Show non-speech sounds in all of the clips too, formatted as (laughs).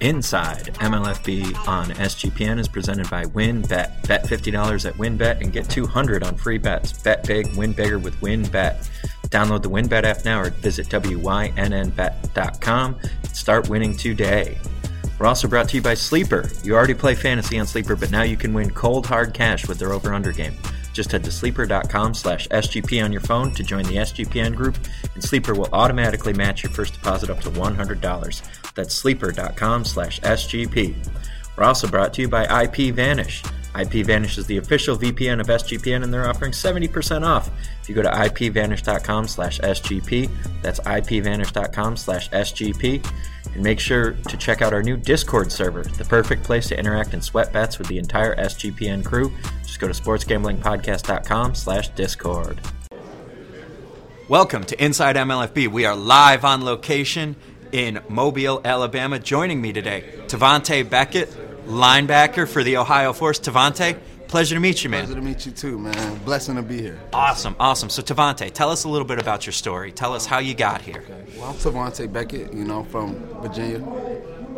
Inside MLFB on SGPN is presented by WynnBET. Bet $50 at WynnBET and get 200 on free bets. Bet big, win bigger with WynnBET. Download the WynnBET app now or visit WYNNBet.com and start winning today. We're also brought to you by Sleeper. You already play fantasy on Sleeper, but now you can win cold hard cash with their over-under game. Just head to sleeper.com slash SGP on your phone to join the SGPN group, and Sleeper will automatically match your first deposit up to $100. That's sleeper.com slash SGP. We're also brought to you by IPVanish. IPVanish is the official VPN of SGPN, and they're offering 70% off if you go to ipvanish.com slash SGP. That's ipvanish.com slash SGP. And make sure to check out our new Discord server, the perfect place to interact and sweat bets with the entire SGPN crew. Just go to sportsgamblingpodcast.com slash Discord. Welcome to Inside MLFB. We are live on location in Mobile, Alabama. Joining me today, Tavante Beckett, linebacker for the Ohio Force. Tavante, pleasure to meet you, man. Pleasure to meet you too, man. Blessing to be here. Awesome, awesome. So, Tavante, tell us a little bit about your story. Tell us how you got here. Well, I'm Tavante Beckett, you know, from Virginia,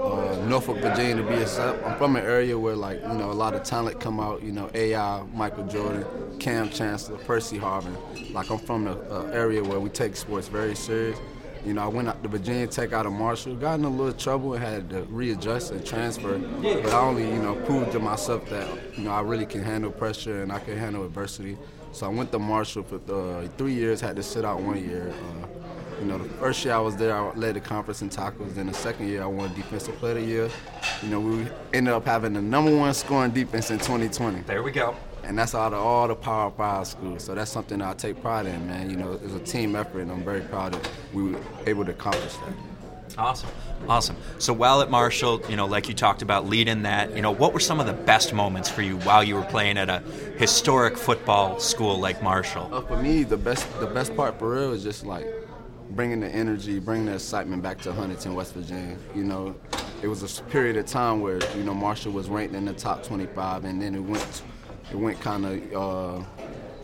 uh, Norfolk, Virginia to be exact. I'm from an area where, like, you know, a lot of talent come out, you know, AI, Michael Jordan, Kam Chancellor, Percy Harvin. Like, I'm from an area where we take sports very serious. You know, I went out to Virginia Tech out of Marshall, got in a little trouble and had to readjust and transfer. But I only, you know, proved to myself that, you know, I really can handle pressure and I can handle adversity. So I went to Marshall for uh, three years, had to sit out one year. Uh, you know, the first year I was there, I led the conference in tackles. Then the second year, I won Defensive Player of the Year. You know, we ended up having the number one scoring defense in 2020. There we go and that's out of all the Power Five schools. So that's something I take pride in, man. You know, it's a team effort, and I'm very proud that we were able to accomplish that. Awesome, awesome. So while at Marshall, you know, like you talked about leading that, you know, what were some of the best moments for you while you were playing at a historic football school like Marshall? Uh, for me, the best the best part for real is just like bringing the energy, bringing the excitement back to Huntington, West Virginia. You know, it was a period of time where you know Marshall was ranked in the top 25, and then it went it went kind of uh,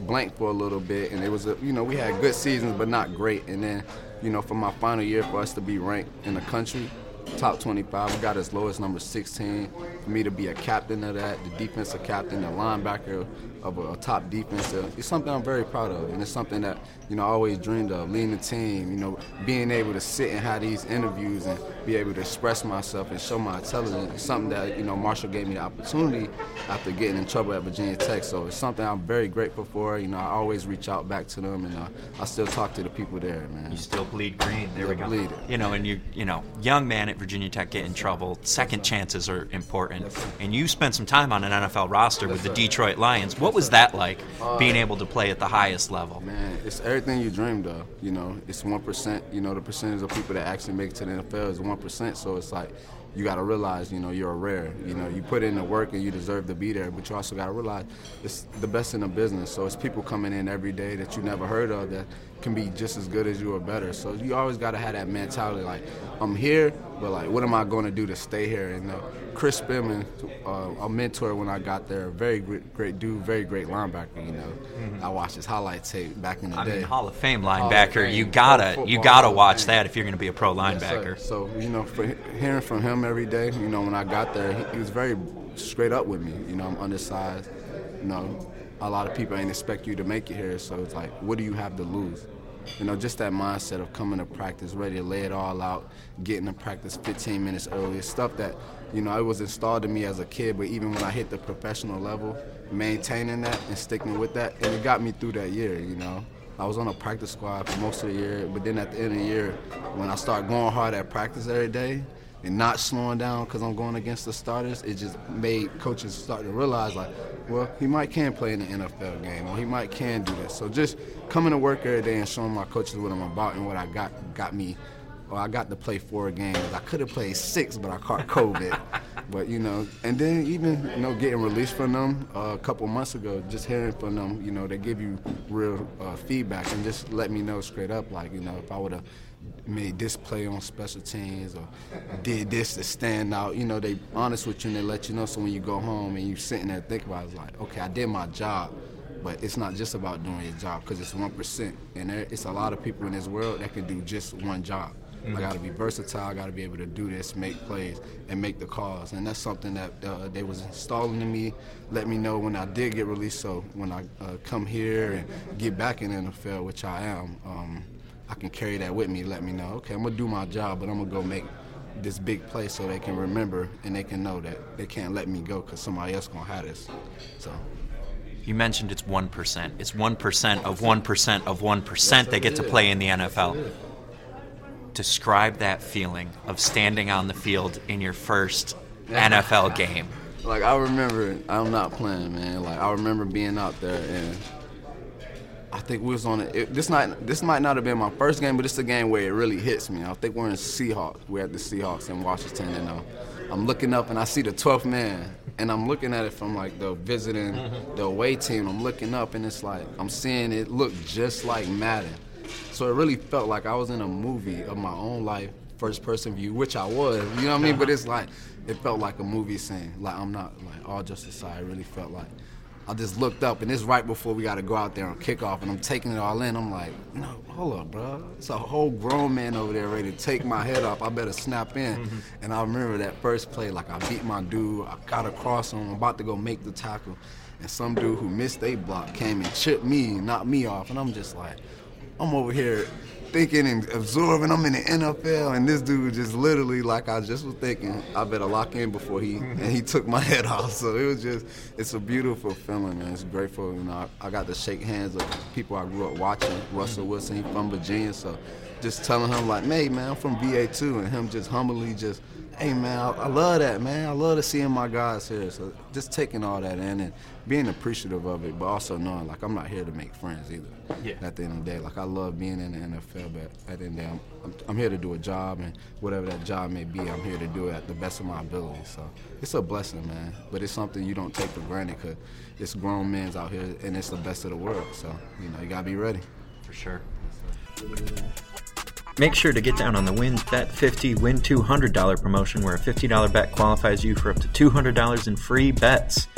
blank for a little bit, and it was a, you know we had good seasons but not great, and then you know for my final year for us to be ranked in the country top 25. We got as low as number 16. For me to be a captain of that, the defensive captain, the linebacker of a, a top defense, it's something I'm very proud of, and it's something that you know I always dreamed of. Leading the team, you know, being able to sit and have these interviews and be able to express myself and show my intelligence. It's something that you know Marshall gave me the opportunity after getting in trouble at Virginia Tech. So it's something I'm very grateful for. You know, I always reach out back to them, and uh, I still talk to the people there, man. You still bleed green. There yeah, we go. Bleed it. You know, and you you know, young man at Virginia Tech get in trouble. Second chances are important, and you spent some time on an NFL roster with the. Detroit Lions. What was that like, being able to play at the highest level? Man, it's everything you dreamed of. You know, it's one percent. You know, the percentage of people that actually make it to the NFL is one percent. So it's like you got to realize, you know, you're a rare. You know, you put in the work and you deserve to be there. But you also got to realize it's the best in the business. So it's people coming in every day that you never heard of that can be just as good as you or better. So you always got to have that mentality, like I'm here, but like what am I going to do to stay here? And uh, Chris Spielman, uh, a mentor when I got there, very great, great dude, very great linebacker. You know, I watched his highlight tape back in the I day. mean, Hall of Fame Hall of linebacker. Fame. You gotta Football you gotta watch that if you're gonna be a pro Yes, linebacker. so you know, for hearing from him every day, you know, when I got there, he, he was very straight up with me. You know, I'm undersized. You know, a lot of people ain't expect you to make it here, so it's like, what do you have to lose? You know, just that mindset of coming to practice, ready to lay it all out, getting to practice 15 minutes early, stuff that, you know, it was installed in me as a kid, but even when I hit the professional level, maintaining that and sticking with that, and it got me through that year, you know. I was on a practice squad for most of the year, but then at the end of the year, when I started going hard at practice every day and not slowing down because I'm going against the starters, it just made coaches start to realize like, well, he might can play in the NFL game or he might can do this. So just coming to work every day and showing my coaches what I'm about and what I got got me. Well, I got to play four games. I could have played six, but I caught COVID. (laughs) but you know, and then even you know getting released from them uh, a couple months ago, just hearing from them, you know, they give you real uh, feedback and just let me know straight up, like you know, if I would have made this play on special teams or did this to stand out, you know, they honest with you and they let you know. So when you go home and you sitting there thinking about, it, it's like, okay, I did my job. But it's not just about doing your job because it's one percent, and there, it's a lot of people in this world that can do just one job. Mm-hmm. I got to be versatile. I got to be able to do this, make plays, and make the calls. And that's something that uh, they was installing in me, let me know when I did get released. So when I uh, come here and get back in the NFL, which I am, um, I can carry that with me. Let me know, okay, I'm gonna do my job, but I'm gonna go make this big play so they can remember and they can know that they can't let me go because somebody else gonna have this. So. You mentioned it's one percent. It's one percent of one percent of one percent they get to play in the NFL. Describe that feeling of standing on the field in your first (laughs) NFL game. Like I remember, I'm not playing, man. Like I remember being out there and I think we was on it. This night, this might not have been my first game, but it's a game where it really hits me. I think we're in Seahawks. We're at the Seahawks in Washington, and uh, I'm looking up and I see the 12th man, and I'm looking at it from like the visiting, the away team. I'm looking up, and it's like I'm seeing it look just like Madden. So it really felt like I was in a movie of my own life, first person view, which I was. You know what I mean? But it's like it felt like a movie scene. Like I'm not like all just aside. It really felt like I just looked up, and it's right before we got to go out there on kickoff, and I'm taking it all in. I'm like, no, hold up, bro. It's a whole grown man over there ready to take my head off. I better snap in. Mm-hmm. And I remember that first play, like I beat my dude, I got across him, I'm about to go make the tackle, and some dude who missed a block came and chipped me, knocked me off, and I'm just like, I'm over here thinking and absorbing. I'm in the NFL, and this dude just literally, like I just was thinking, I better lock in before he (laughs) and he took my (laughs) head off. So it was just, it's a beautiful feeling, man. It's grateful. You know, I, I got to shake hands with people I grew up watching. Russell mm-hmm. Wilson, he from Virginia, so just telling him like, hey man, I'm from VA too, and him just humbly just hey man, I, I, love that man. I love to seeing my guys here. So just taking all that in and being appreciative of it, but also knowing like I'm not here to make friends either. Yeah. At the end of the day, like I love being in the NFL, but at the end of the day, I'm, I'm, I'm here to do a job, and whatever that job may be, I'm here to do it at the best of my ability. So it's a blessing, man. But it's something you don't take for granted because it's grown men's out here, and it's the best of the world. So you know you gotta be ready. For sure. Make sure to get down on the Win Bet 50 Win $200 promotion where a $50 bet qualifies you for up to $200 in free bets.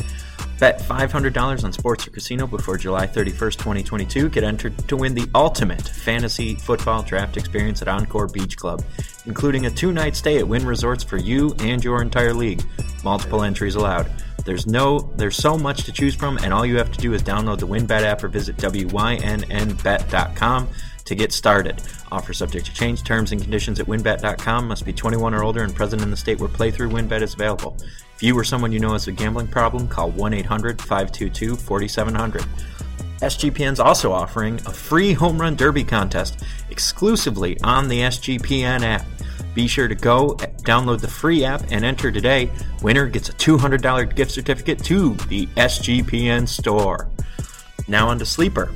Bet $500 on sports or casino before July 31st, 2022. Get entered to win the ultimate fantasy football draft experience at Encore Beach Club, including a two night stay at Wynn Resorts for you and your entire league. Multiple entries allowed. There's no there's so much to choose from and all you have to do is download the WynnBet app or visit wynnbet.com to get started. Offer subject to change. Terms and conditions at wynnbet.com Must be 21 or older and present in the state where playthrough winbet is available. If you or someone you know has a gambling problem, call 1 800 522 4700. SGPN is also offering a free home run derby contest exclusively on the SGPN app. Be sure to go download the free app and enter today. Winner gets a $200 gift certificate to the SGPN store. Now on to Sleeper.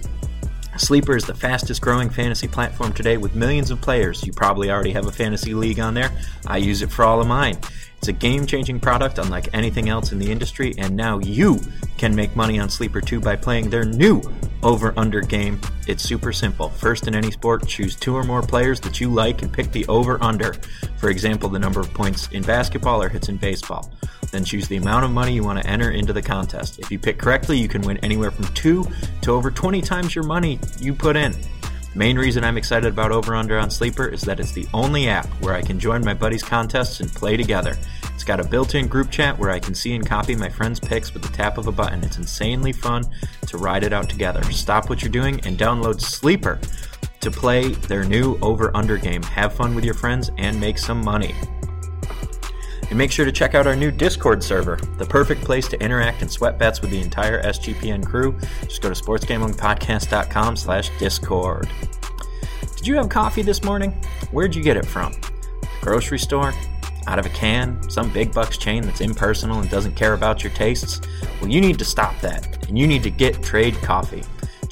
Sleeper is the fastest growing fantasy platform today with millions of players. You probably already have a fantasy league on there. I use it for all of mine. It's a game changing product unlike anything else in the industry, and now you can make money on Sleeper too by playing their new over under game. It's super simple. First, in any sport, choose two or more players that you like and pick the over under. For example, the number of points in basketball or hits in baseball. Then choose the amount of money you want to enter into the contest. If you pick correctly, you can win anywhere from 2 to over 20 times your money you put in. The main reason I'm excited about Over Under on Sleeper is that it's the only app where I can join my buddies' contests and play together. It's got a built in group chat where I can see and copy my friends' picks with the tap of a button. It's insanely fun to ride it out together. Stop what you're doing and download Sleeper to play their new Over Under game. Have fun with your friends and make some money. And make sure to check out our new Discord server, the perfect place to interact and sweat bets with the entire SGPN crew. Just go to sportsgamblingpodcast.com slash discord. Did you have coffee this morning? Where'd you get it from? The grocery store? Out of a can? Some big bucks chain that's impersonal and doesn't care about your tastes? Well, you need to stop that, and you need to get Trade Coffee.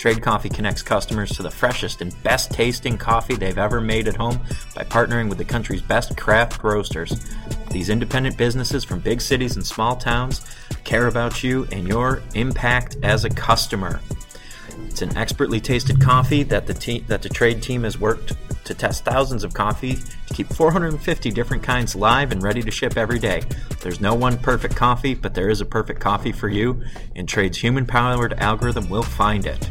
Trade Coffee connects customers to the freshest and best tasting coffee they've ever made at home by partnering with the country's best craft roasters. These independent businesses from big cities and small towns care about you and your impact as a customer. It's an expertly tasted coffee that the that the trade team has worked to test thousands of coffee to keep 450 different kinds live and ready to ship every day. There's no one perfect coffee, but there is a perfect coffee for you, and Trade's human-powered algorithm will find it.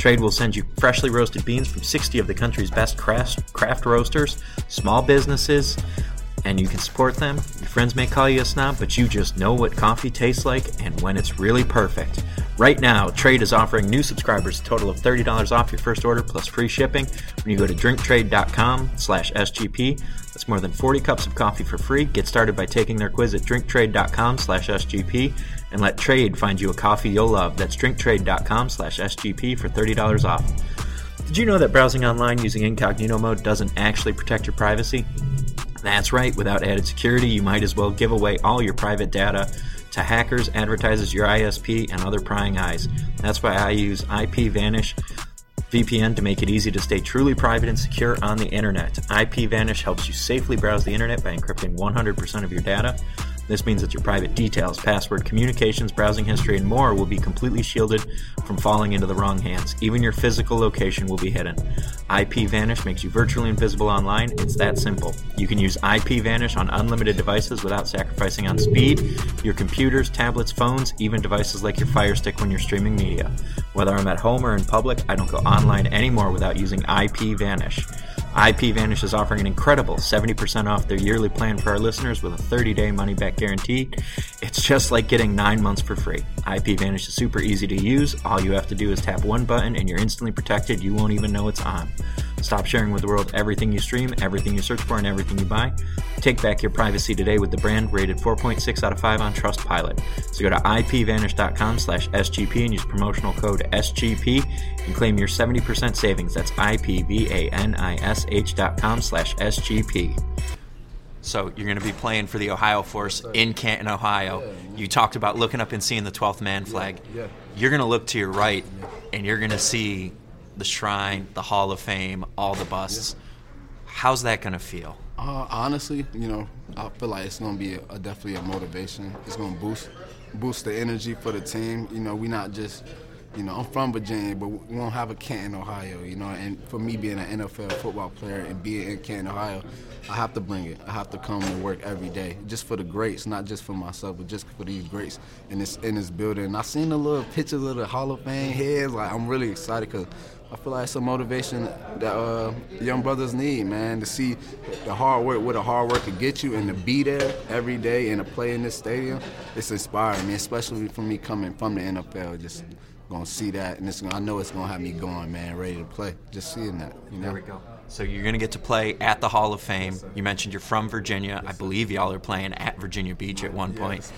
Trade will send you freshly roasted beans from 60 of the country's best craft, craft roasters, small businesses, and you can support them. Your friends may call you a snob, but you just know what coffee tastes like and when it's really perfect. Right now, Trade is offering new subscribers a total of $30 off your first order plus free shipping when you go to drinktrade.com slash SGP. That's more than 40 cups of coffee for free. Get started by taking their quiz at drinktrade.com slash SGP and let Trade find you a coffee you'll love. That's drinktrade.com slash SGP for $30 off. Did you know that browsing online using incognito mode doesn't actually protect your privacy? That's right, without added security, you might as well give away all your private data to hackers, advertisers, your ISP, and other prying eyes. That's why I use IPVanish VPN to make it easy to stay truly private and secure on the internet. IPVanish helps you safely browse the internet by encrypting 100% of your data. This means that your private details, password, communications, browsing history, and more will be completely shielded from falling into the wrong hands. Even your physical location will be hidden. IPVanish makes you virtually invisible online. It's that simple. You can use IPVanish on unlimited devices without sacrificing on speed, your computers, tablets, phones, even devices like your Fire Stick when you're streaming media. Whether I'm at home or in public, I don't go online anymore without using IPVanish. IPVanish is offering an incredible 70% off their yearly plan for our listeners with a 30 day money back guarantee. It's just like getting nine months for free. IPVanish is super easy to use. All you have to do is tap one button and you're instantly protected. You won't even know it's on. Stop sharing with the world everything you stream, everything you search for, and everything you buy. Take back your privacy today with the brand rated 4.6 out of 5 on Trustpilot. So go to ipvanish.com slash SGP and use promotional code SGP and claim your 70% savings. That's ipvanish.com slash SGP. So you're going to be playing for the Ohio Force in Canton, Ohio. You talked about looking up and seeing the 12th man flag. You're going to look to your right and you're going to see the shrine, the Hall of Fame, all the busts. How's that to feel? Uh, honestly, you know, I feel like it's gonna be a, a definitely a motivation. It's gonna boost boost the energy for the team. You know, we're not just, you know, I'm from Virginia, but we don't have a Canton, Ohio. You know, and for me being an NFL football player and being in Canton, Ohio, I have to bring it. I have to come to work every day, just for the greats, not just for myself, but just for these greats in this in this building. I seen the little pictures of the Hall of Fame heads. Like I'm really excited because I feel like it's a motivation that uh, young brothers need, man, to see the hard work, where the hard work could get you, and to be there every day and to play in this stadium. It's inspiring me, especially for me coming from the NFL. Just gonna see that, and it's, I know it's gonna have me going, man, ready to play. Just seeing that, you know. There we go. So you're going to get to play at the Hall of Fame. You mentioned you're from Virginia. I believe y'all are playing at Virginia Beach at one point.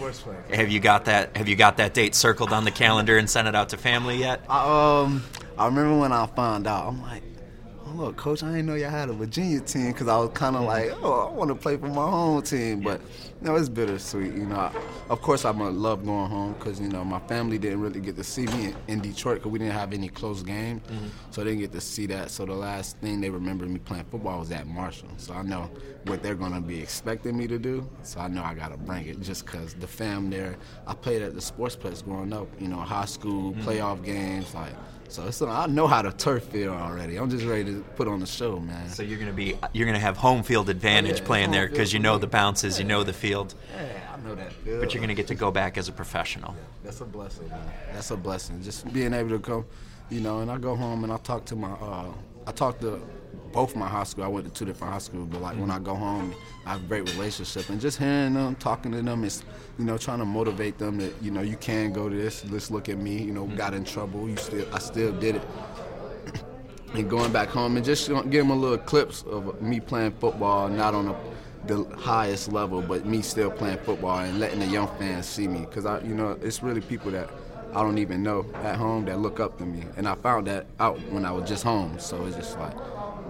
Have you got that? Have you got that date circled on the calendar and sent it out to family yet? I, um, I remember when I found out. I'm like, oh look, coach, I didn't know y'all had a Virginia team because I was kind of mm-hmm. like, oh, I want to play for my home team, but you know, it's bittersweet. You know, I, of course, I'm gonna love going home because you know my family didn't really get to see me in, in Detroit because we didn't have any close games, mm-hmm. so they didn't get to see that. So the last thing they remember me playing football was at Marshall. So I know what they're gonna be expecting me to do. So I know I gotta bring it just because the fam there. I played at the sports place growing up. You know, high school mm-hmm. playoff games like. So it's, I know how to turf feel already. I'm just ready to put on the show, man. So you're going to be you're going to have home field advantage yeah, playing there because you know the bounces, you know the field, Yeah, I know that. Feel. but you're going to get to go back as a professional. That's a blessing, man. That's a blessing. Just being able to come, you know, and I go home and I talk to my, uh, I talk to both my high school. I went to two different high schools, but like when I go home, I have a great relationship. And just hearing them, talking to them, is, you know, trying to motivate them that, you know, you can go to this. Let's look at me. You know, got in trouble. You still, I still did it. (clears throat) and going back home and just give them a little clips of me playing football, not on a, the highest level, but me still playing football and letting the young fans see me. Because I, you know, it's really people that I don't even know at home that look up to me, and I found that out when I was just home. So it's just like,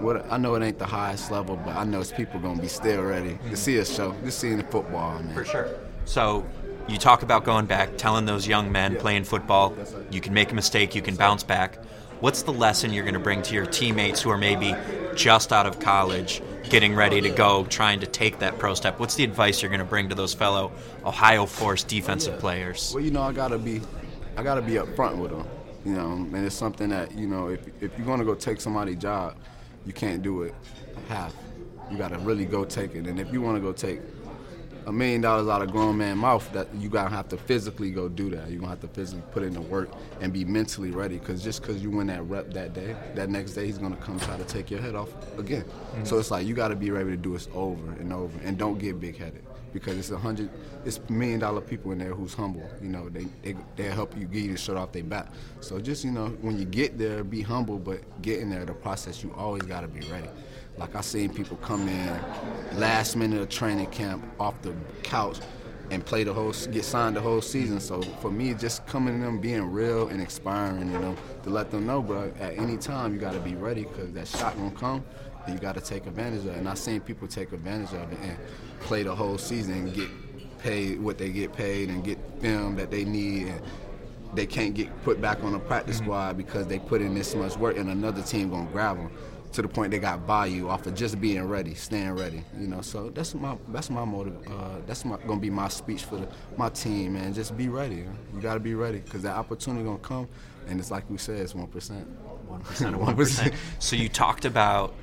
what I know it ain't the highest level, but I know it's people gonna be still ready to mm-hmm. see us show, just seeing the football, man. For sure. So you talk about going back, telling those young men playing football, you can make a mistake, you can bounce back. What's the lesson you're going to bring to your teammates who are maybe just out of college, getting ready to go, trying to take that pro step? What's the advice you're going to bring to those fellow Ohio Force defensive players? Well, you know, I gotta be, I gotta be upfront with them. You know, and it's something that you know, if if you're gonna go take somebody's job, you can't do it half. You gotta really go take it. And if you want to go take a million dollars out of grown man mouth that you gotta have to physically go do that. You're gonna have to physically put in the work and be mentally ready. Cause just cause you win that rep that day, that next day he's gonna come try to take your head off again. Mm-hmm. So it's like you gotta be ready to do it over and over and don't get big headed because it's a hundred, it's million dollar people in there who's humble. You know, they they they help you get you to shut off their back. So just you know, when you get there, be humble, but get in there. The process, you always gotta be ready. Like I seen people come in last minute of training camp off the couch and play the whole, get signed the whole season. So for me, just coming to them being real and inspiring, you know, to let them know, bro, at any time you got to be ready because that shot gonna come and you got to take advantage of it. And I seen people take advantage of it and play the whole season and get paid what they get paid and get film that they need and they can't get put back on a practice mm-hmm. squad because they put in this much work and another team gonna grab them to the point they got value off of just being ready, staying ready. You know, so that's my that's my motive. Uh, that's my, gonna be my speech for the, my team, man. Just be ready. You gotta be ready because that opportunity gonna come, and it's like we said, it's one percent. One percent. One percent. (laughs) So you talked about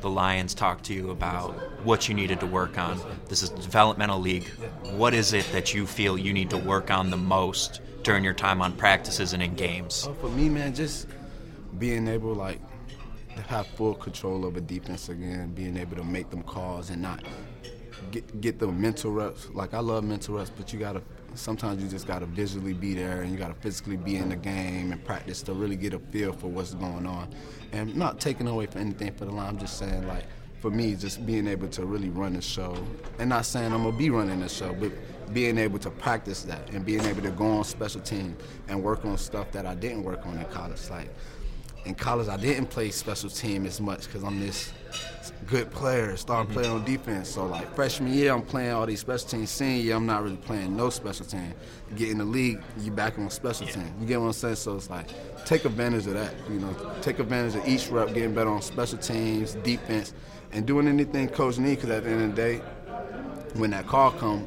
the Lions talked to you about what you needed to work on. This is developmental league. What is it that you feel you need to work on the most during your time on practices and in games? Oh, for me, man, just being able like have full control over defense again, being able to make them calls and not get get the mental reps. Like I love mental reps, but you gotta sometimes you just gotta visually be there and you gotta physically be in the game and practice to really get a feel for what's going on. And not taking away from anything for the line. I'm just saying like for me, just being able to really run the show, and not saying I'm gonna be running the show, but being able to practice that and being able to go on special teams and work on stuff that I didn't work on in college. Like in college, I didn't play special team as much because I'm this good player, star mm-hmm. player on defense. So like freshman year, I'm playing all these special teams. Senior year, I'm not really playing no special team. You get in the league, you back on special yeah. team. You get what I'm saying? So it's like take advantage of that. You know, take advantage of each rep, getting better on special teams, defense, and doing anything coach needs. Because at the end of the day, when that call come,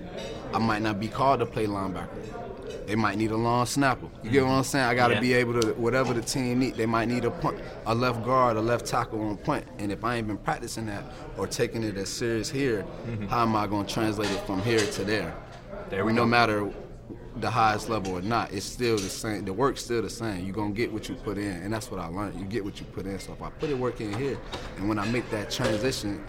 I might not be called to play linebacker. They might need a long snapper. You get what I'm saying? I got to yeah. be able to whatever the team need. They might need a punt, a left guard, a left tackle on point. And if I ain't been practicing that or taking it as serious here, mm-hmm. how am I going to translate it from here to there? There we no matter the highest level or not, it's still the same. The work's still the same. You're gonna get what you put in, and that's what I learned. You get what you put in. So if I put it work in here, and when I make that transition,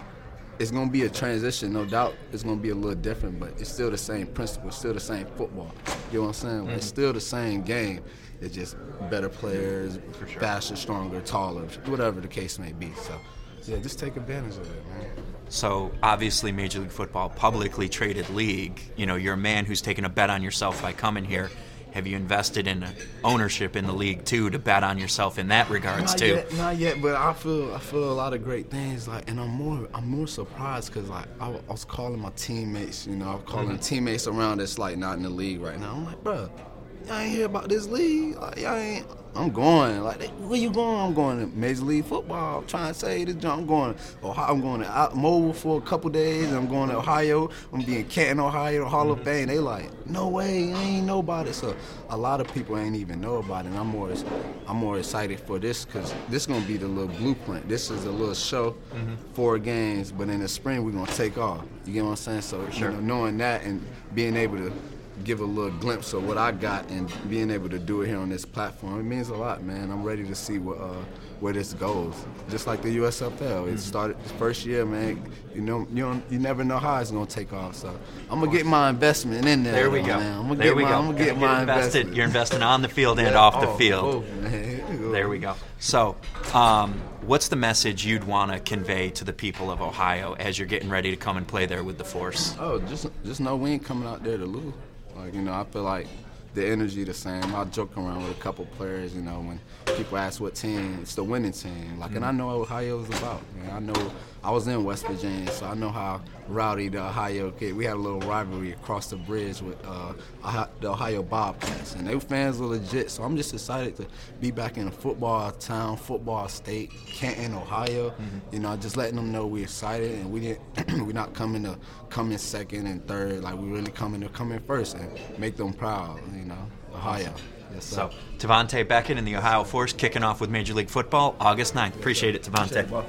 it's gonna be a transition, no doubt. It's gonna be a little different, but it's still the same principle. It's still the same football. You know what I'm saying? Mm-hmm. It's still the same game. It's just better players, sure. faster, stronger, taller, whatever the case may be. So, yeah, just take advantage of it, man. So obviously, Major League Football, publicly traded league. You know, you're a man who's taken a bet on yourself by coming here. Have you invested in ownership in the league too to bet on yourself in that regards not too? Yet, not yet, but I feel I feel a lot of great things. Like, and I'm more I'm more surprised because like I, I, was calling my teammates, you know, I'm calling mm-hmm. teammates around that's like not in the league right now. I'm like, bro, y'all ain't hear about this league. Like, y'all ain't. I'm going. Like, where you going? I'm going to Major League Football. I'm trying to say this. I'm going. Ohio, I'm going to mobile for a couple days. I'm going to Ohio. I'm being Canton, Ohio, Hall of Fame. They like, no way, I ain't know about it. So a lot of people ain't even know about it. And I'm more, I'm more excited for this because this gonna be the little blueprint. This is a little show, mm-hmm. four games, but in the spring we're gonna take off. You get what I'm saying? So sure. you know, knowing that and being able to give a little glimpse of what I got and being able to do it here on this platform. It means a lot, man. I'm ready to see what uh, where this goes. Just like the USFL, it mm-hmm. started first year, man. You know, you don't, you never know how it's gonna take off. So I'm gonna get my investment in there. There we go. Man. I'm gonna there get we my, go. I'm gonna get my invested. investment. You're investing on the field and yeah. off the oh, field. Oh, there we go. So, um, what's the message you'd want to convey to the people of Ohio as you're getting ready to come and play there with the Force? Oh, just just know we ain't coming out there to lose. Like, you know, I feel like the energy the same. I joke around with a couple players, you know, when people ask what team, it's the winning team. Like, mm-hmm. and I know what Ohio is about. Man. I know I was in West Virginia, so I know how rowdy the Ohio kid. We had a little rivalry across the bridge with uh, the Ohio Bobcats, and they were fans were legit. So I'm just excited to be back in a football town, football state, Canton, Ohio. Mm-hmm. You know, just letting them know we're excited and we didn't, (clears throat) we're not coming to come in second and third. Like we really coming to come in first and make them proud. You know, Ohio. Yes, so, Tavante Beckett and the Ohio Force kicking off with Major League Football August 9th. Appreciate it, Tavante.